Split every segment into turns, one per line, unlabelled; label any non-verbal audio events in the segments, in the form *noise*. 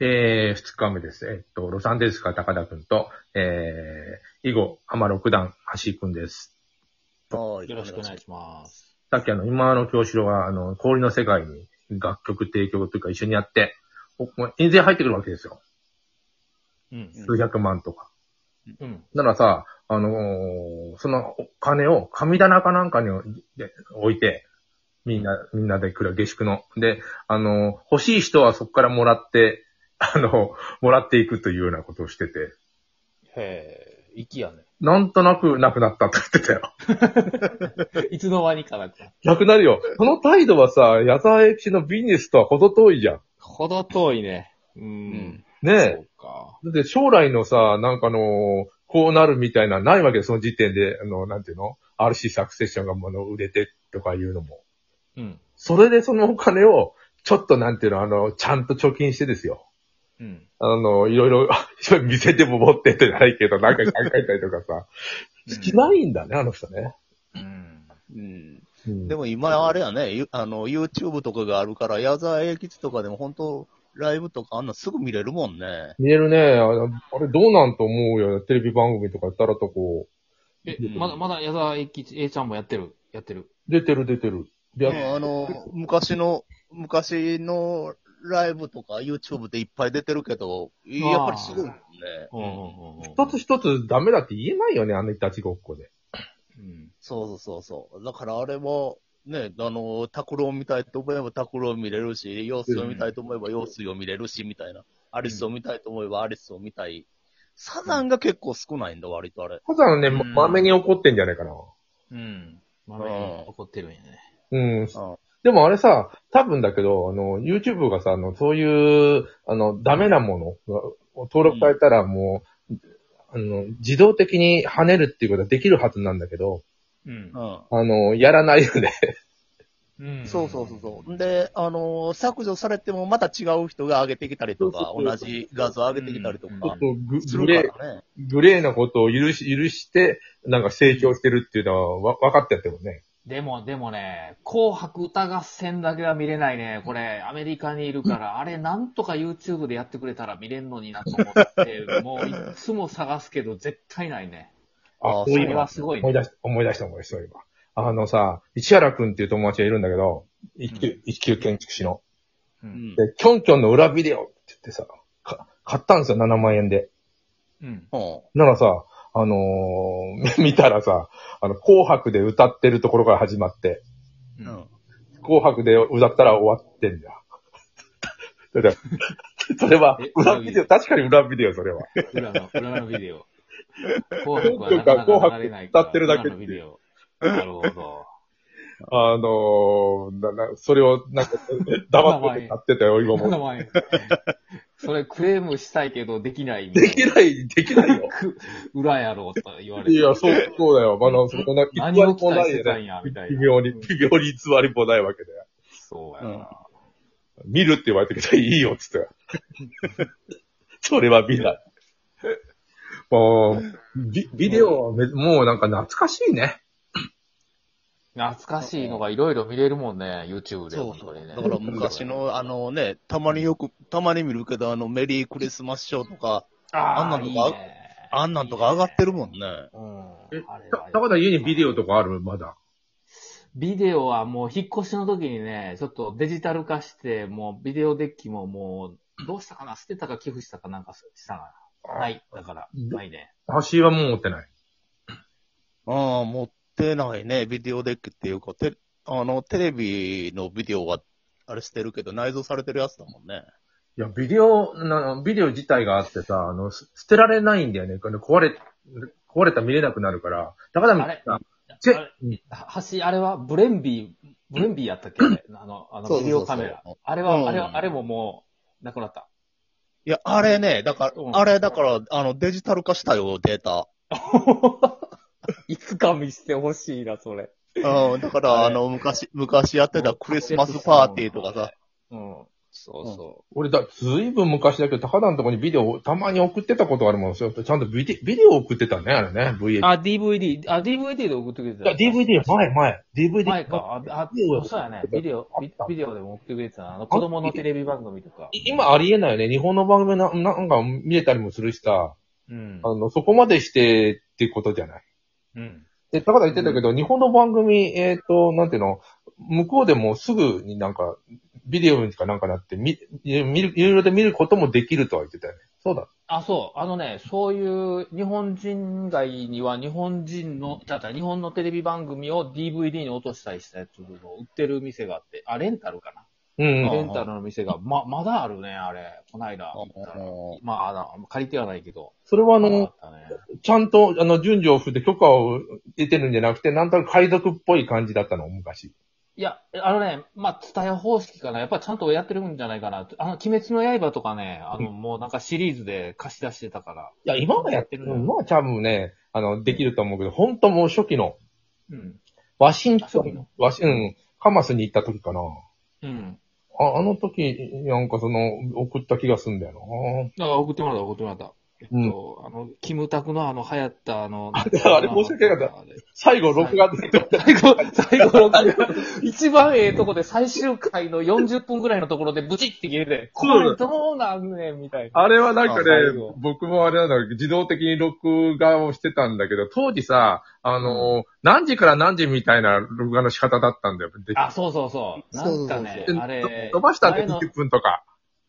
えー、二日目です。えっと、ロサンゼルスから高田くんと、えー、囲碁、アマ六段、橋井くんです。
はい。
よろしくお願いします。
さっきあの、今の京志郎は、あの、氷の世界に楽曲提供というか一緒にやって、おもう印税入ってくるわけですよ。
うん。
数百万とか。
うん。
だからさ、あのーそのお金を神棚かなんかにで置いて、みんな、みんなで来る下宿の。で、あのー欲しい人はそこからもらって、あの、もらっていくというようなことをしてて、
へえ、息やね。
なんとなくなくなったって言ってたよ。*laughs*
いつの間にかなんか。
なくなるよ。その態度はさ、矢沢永吉のビジネスとは程遠いじゃん。
ほど遠いね。う。
うんん。
ねえ。
そうか。
だって将来のさ、なんかあのーこうなるみたいな、ないわけで、その時点で、あの、なんていうの ?RC サクセッションがもの売れてとかいうのも。
うん。
それでそのお金を、ちょっとなんていうの、あの、ちゃんと貯金してですよ。
うん。
あの、いろいろ、*laughs* 店でも持ってってないけど、なんか考えたりとかさ、しないんだね、あの人ね。
うん。
うん。
うん
でも今あれやね、ゆあの、YouTube とかがあるから、矢沢永吉とかでも本当ライブとかあんなすぐ見れるもんね。
見えるね。あれどうなんと思うよ。テレビ番組とかやったらとこ
え
う、ん
まだ、まだ矢沢永吉、A ちゃんもやってる？やってる。
う、出てる出てる。で、
うんあの、昔の、昔のライブとか YouTube でいっぱい出てるけど、やっぱりすごいもんね。
うんうんうんうん。
一つ一つダメだって言えないよね、あのいたちごっこで。
うん。
そうそうそうそう。だからあれも、ね、あの、タクロを見たいと思えばタクロを見れるし、用水を見たいと思えば用水を見れるし、みたいな。アリスを見たいと思えばアリスを見たい。サザンが結構少ないんだ、割とあれ。
ただね、
うん
まめに怒ってんじゃないかな。
うん。まめに怒ってるんやね。
うん。
うん。
でもあれさ、多分だけど、あの、YouTube がさ、あの、そういう、あの、ダメなものが登録されたらもう、あの、自動的に跳ねるっていうことはできるはずなんだけど、
うん。
あの、やらないよね。
うん
そうそうそうそう。で、あのー削除されてもまた違う人が上げてきたりとか、
そうそうそう
同じ画像上げてきたりとか
っとグ
する
グレー、
からね。
グレーなことを許し、許して、なんか成長してるっていうのはわ分かってやってもね。
でも、でもね、紅白歌合戦だけは見れないね。これ、アメリカにいるから、あれ、なんとか YouTube でやってくれたら見れんのになと思って、*laughs* もういつも探すけど、絶対ないね。
あ
それ
そういえば
はすごいね。
思い出し、思い出した思い出した、そういえば。あのさ、市原くんっていう友達がいるんだけど、一級、一級建築士の。
う。
うんん。
で、キョンキョンの裏ビデオって言ってさ、か買ったんですよ、7万円で。
うん。
うん。
ならさ、あのー *laughs* 見たらさ、あの、紅白で歌ってるところから始まって、
う。
うんん。
紅白で歌ったら終わってんだよ。*laughs* だから *laughs* それは
え、
裏ビデオ、確かに裏ビデオ、それは。
裏の、裏のビデオ。紅白はなかなか流れないから。
歌ってるだけ
裏のビデオ。なるほど。
あのーななそれを、なんか、黙って買ってたよ、今
7
も。
万円。それクレームしたいけどできないみたいな。
できない、できないよ。
く *laughs* 裏やろうと言われて。
いや、そう、そうだよ。あの、そこな、
何を期
も
待してたん
ね。
や、みたいな。
微妙に、
うん
微妙に偽りもないわけだよ。
そうやな。
見るって言われてきたらいいよ、つって。*laughs* それは見ない。*laughs* もう、ビビデオはめ、もうなんか懐かしいね。
懐かしいのがいろいろ見れるもんね、YouTube で。
そうそう。
本当にね
だから昔。の、あのね、たまによく、たまに見るけど、あの、メリークリスマスショーとか、
あ
あんなんとか
いいね
あんなんとか上がってるもんね。
うん。
え
あれは
た高田家にビデオとかある？まだ。
ビデオはもう引っ越しの時にね、ちょっとデジタル化して、もうビデオデッキももう、どうしたかな捨てたか寄付したかなんかしたかな。ない。だから、ないね。
橋はもう持ってない。
ああ、持ってないね、ビデオデッキっていうか、て、あの、テレビのビデオは、あれしてるけど、内蔵されてるやつだもんね。
いや、ビデオ、なビデオ自体があってさ、あの、す捨てられないんだよね。これ壊れ、壊れたら見れなくなるから。高田み
あれ？
さ、チェ
あれ？
うん
橋、あれはブレンビー、ブレンビーやったっけ？あの、あの、
そうそうそう
ビデオカメラ。あれは、
うん
あれは、あれももう、なくなった。
いや、あれね、だから、
うん
あれ、だから、あの、デジタル化したよ、データ。*laughs* *laughs*
いつか見してほしいな、それ。
うん、だから、
あ
の、昔、昔やってたクリスマスパーティーとかさ、
うん。そうそ
俺だ、ずいぶん昔だけど、高田のとこにビデオをたまに送ってたことあるもんですよ。ちゃんとビデビデオ送ってたね、あれね、
う。
VH。
あ、DVD、あ、DVD で送ってくれてた。
DVD、前、前。DVD。
前か。あ、あ
ビデオ
そうやね。ビデオ、ビビデオでも送ってくれてたな。あの、子供のテレビ番組とか。
い今ありえないよね。日本の番組な、なんか見れたりもするしさ、
うん。
あの、そこまでしてってことじゃない？
うん。
で、高田言ってたけど、日本の番組、えっ、と、なんていうの、向こうでもすぐになんか、ビデオにかなんかなって、見、見る、いろいろで見ることもできるとは言ってたよね。そうだ。
あ、そう。あのね、そういう日本人街には日本人の、だ日本のテレビ番組を DVD に落としたりしたやつを売ってる店があって、あ、レンタルかな。
うん
あ
レンタルの店が、ま、まだあるね、あれ。こないだ。まあ、あの、借りてはないけど。
それはあの、
あったね。
ちゃんと、あの、順序を振って許可を得てるんじゃなくて、なんとなく海賊っぽい感じだったの、昔。
いや、あのね、まあ、ツタヤ方式かな。やっぱちゃんとやってるんじゃないかな。あの、鬼滅の刃とかね、あの、もうなんかシリーズで貸し出してたから。
いや、今はやってるの。今は多分ね、あの、できると思うけど、本当もう初期の、
うん。
ワシントン
初期の、
ワシ、うん、カマスに行った時かな。
うん。
ああの時、なんかその、送った気がすんだよ
なんか送ってもらった、送ってもらった。えっと、あの、キムタクのあの、流行ったあの、*laughs*
あれあれ申し訳なかった
た。
最後、録画で、
最後、最後録画、*laughs* 一番ええとこで最終回の40分ぐらいのところでブチって切れて、これどうなんねんみたいな。
あれはなんかね僕もあれなんだ、自動的に録画をしてたんだけど、当時さ、あの、何時から何時みたいな録画の仕方だったんだよ。で
あ、そうそうそう。なんかね
で、
あれ。
飛ばしたんで
前の
20分とか。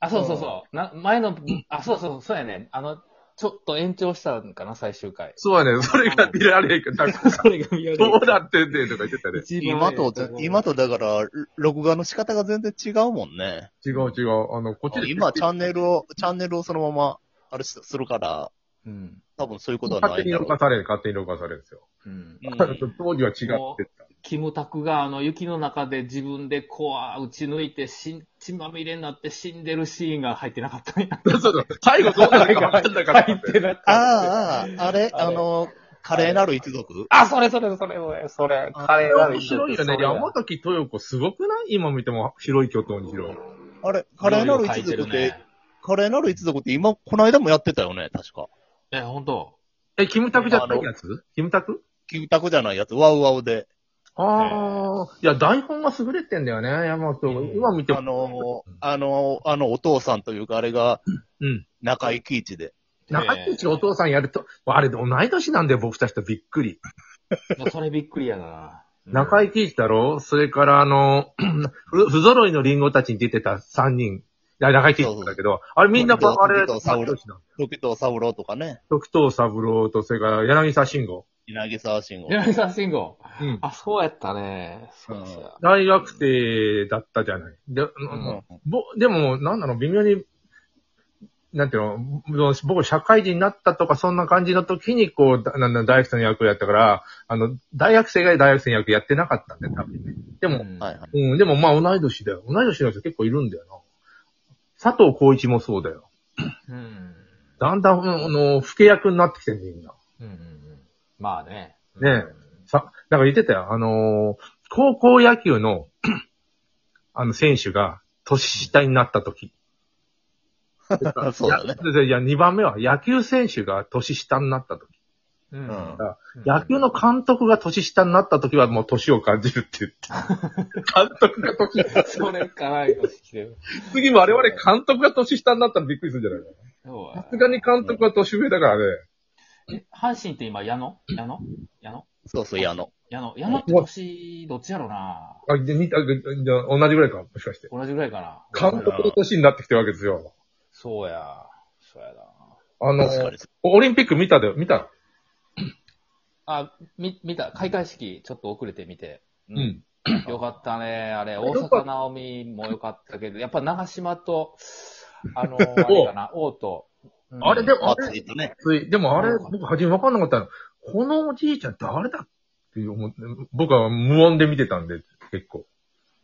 あ、そうそうそう。な前の、あ、そうそう、そうやね。あの、ちょっと延長したんかな、最終回。
そうやね、それが見られへんか *laughs* ら、
それが見られる。
どうなってんねんとか言ってたね。
一番
今と今とだから、録画の仕方が全然違うもんね。
違う違う。あの、こっちで。
今、チャンネルを、チャンネルをそのまま、あれすするから、
うん。
多分そういうことはな
勝手に
いんだろう。
録画される、勝手に録画されるんですよ。
うん。
うん
当時は違ってた。
キムタクがあの雪の中で自分でこう打ち抜いてしん血まみれになって死んでるシーンが入ってなかったんや。
そうそう。最後どうなるか分かんなかった
入ってなかった。
ああ、あれ、
あ
の、華麗なる一族？
あ、それそれそれそれ、それ、カレーなる
広いよね。山崎豊子すごくない？今見ても広い巨頭に広い。
あれ、華麗なる一族って、華麗なる一族って今、この間もやってたよね、確か。
え、本当
え、キムタクじゃないやつ？キムタク？
キムタクじゃないやつ、ワウワウで。
ああ、いや、台本が優れてんだよね、山本。
うん
今見ても。
あの、あの、あのお父さんというか、あれが、
うん。
中井貴一で。
中井貴一がお父さんやると、あれ同い年なんだよ、僕たちとびっくり。*laughs*
それびっくりやな。
中井貴一だろ？それからあの、*clears throat* ふ不揃いのリンゴたちに出てた3人。いや、中井貴一だけど、あれみんな、あれ、
時藤三郎とかね、
時藤三郎と、それから柳沢慎吾。
柳沢慎吾。
柳沢慎吾。
うん。
あ、そうやったね。そうそうや。
大学生だったじゃない。で、
うん
ぼでも、なんだろう、微妙に、なんていうの、僕社会人になったとか、そんな感じの時に、こう、だなんだ大学生の役をやったから、あの、大学生が大学生の役やってなかったんだよ、多分ね。でも、
うん
はいはい。
うん、でもまあ同い年だよ。同い年の人結構いるんだよな。佐藤浩一もそうだよ。
うん。
だんだん、うんあの、老け役になってきてるみんな。
うんうんうん。まあね。
ねさ、だから言ってたよ。あのー高校野球の、*clears throat* あの、選手が、年下になった時。*laughs*
そうだね。
いや、いや2番目は、野球選手が年下になった時。
うん。
うん
野球の監督が年下になった時はもう年を感じるって言って。*laughs* 監督が年下。
それからいとしてる。
次我々監督が年下になったらびっくりするんじゃないか
そう。
さすがに監督は年上だからね。
え阪神って今、矢野？矢野？矢野？
そうそう、矢野。
矢野矢野って年、どっちやろな
あ、で、似た、じゃあ同じぐらいか、もしかして。
同じぐらいかな。
監督の年になってきてるわけですよ。
そうや。そうやな。
あの、
確かに。
オリンピック見たで、見た
あ、み、見た。開会式、ちょっと遅れて見て。
う。ん。*coughs*
よかったね。あれ、大阪直美もよかったけど、やっぱ長島と、あの、*laughs* あれかな、王と。うん
あれでも、あれ、
暑いとね。
ついでもあれ、僕初め分かんなかったの。このおじいちゃん誰だって思って、僕は無音で見てたんで、結構。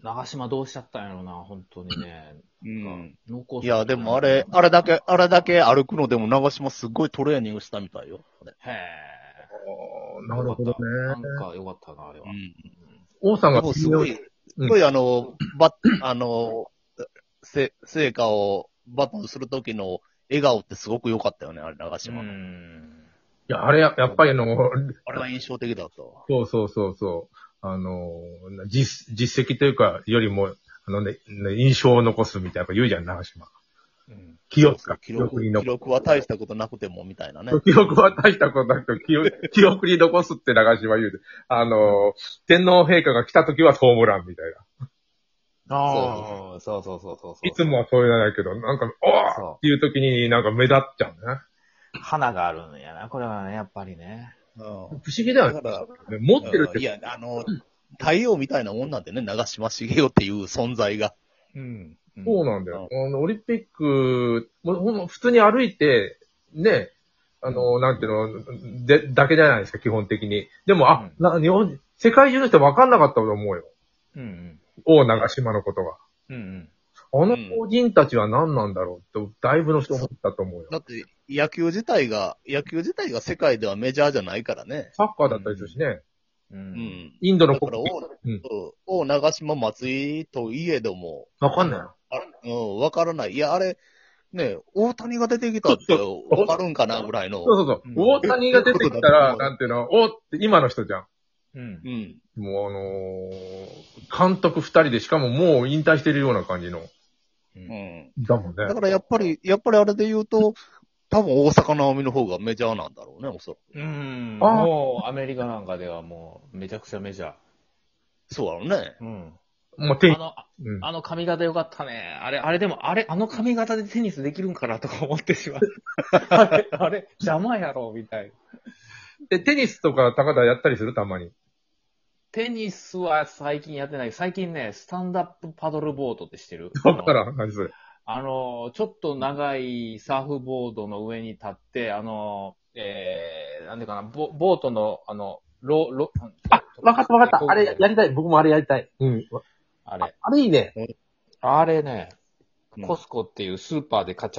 長島どうしちゃったんやろな、本当にね。
うん。
濃厚
いや、でもあれ、あれだけ、あれだけ歩くのでも長島すっごいトレーニングしたみたいよ。あれ
へえ。
なるほど
なん
ね。
かよかったな、あれは
う。ん。
王さんが
でもすごい、すごいあの、ば、あの、せ、成果をバトルするときの笑顔ってすごく良かったよね、あれ、長
う
島。
ん。
いや、あれや、やっぱりあの、
あれは印象的だったわ。
そうそうそうそう。あの、実、実績というか、よりも、あのね、ね印象を残すみたいな言うじゃん、長島。
うん
記憶か。
記録、記
に残
録は大したことなくても、みたいなね。
す。記憶は大したことなくて、記 *laughs* 憶記憶に残すって長島言うで。あの、天皇陛下が来た時はホームランみたいな。
ああ、そうそうそうそうそう。
いつもはそういうのないけど、なんか、おー
そ
っていう時になんか目立っちゃうね。
う。花があるんやな、これはね、やっぱりね。
うん
不思議だよね
だから、。
持ってるって、
うんいや、あの、太陽みたいなもんなんでね、長嶋茂雄っていう存在が。
うん。
そうなんだよ。あの、オリンピック、もうほんま普通に歩いて、ね、あの、なんていうの、で、だけじゃないですか、基本的に。でも、あ、な、日本、世界中の人分かんなかったと思うよ。
うんうん。
大長島のことが。
うん。
あの法人たちは何なんだろうって、だいぶの人思ったと思うよ。
だって、野球自体が、野球自体が世界ではメジャーじゃないからね。
サッカーだったりするしね。
う。
うん。
インドの
だから、
国
大、
うん
うん大長島松井といえども、
わかんない。
うん、わからない。いや、あれ、ね、大谷が出てきたってわかるんかなぐらいの。
そうそうそう。
うん
大谷が出てきたら、なんていうの、おって今の人じゃん。
うん。
うん。
もうあのー監督二人で、しかももう引退してるような感じの。
うん。
だもんね
だ。からやっぱり、やっぱりあれで言うと、多分大阪直美の方がメジャーなんだろうね、おそらく。
うん。
あ
もう、アメリカなんかではもう、めちゃくちゃメジャー。
そうだろうね。
うん。
もう手
あ、の、
うん。
あの髪型よかったね。あれ、あれでも、あれ、あの髪型でテニスできるんかなとか思ってしまう。*laughs* あれ、あれ、邪魔やろ、みたいな。
で、テニスとか高田やったりする？たまに。
テニスは最近やってない。最近ね、スタンダップパドルボードってしてる？*laughs*
だから、何それ。
あの、ちょっと長いサーフボードの上に立って、あの、えー、なんでかな、ボボートの、あの、ロ、ロ、
あ、わかったわかった。あれやりたい。僕もあれやりたい。うん。
あれ。
あれいいね。
あれね、
うん
コスコっていうスーパーで買っちゃ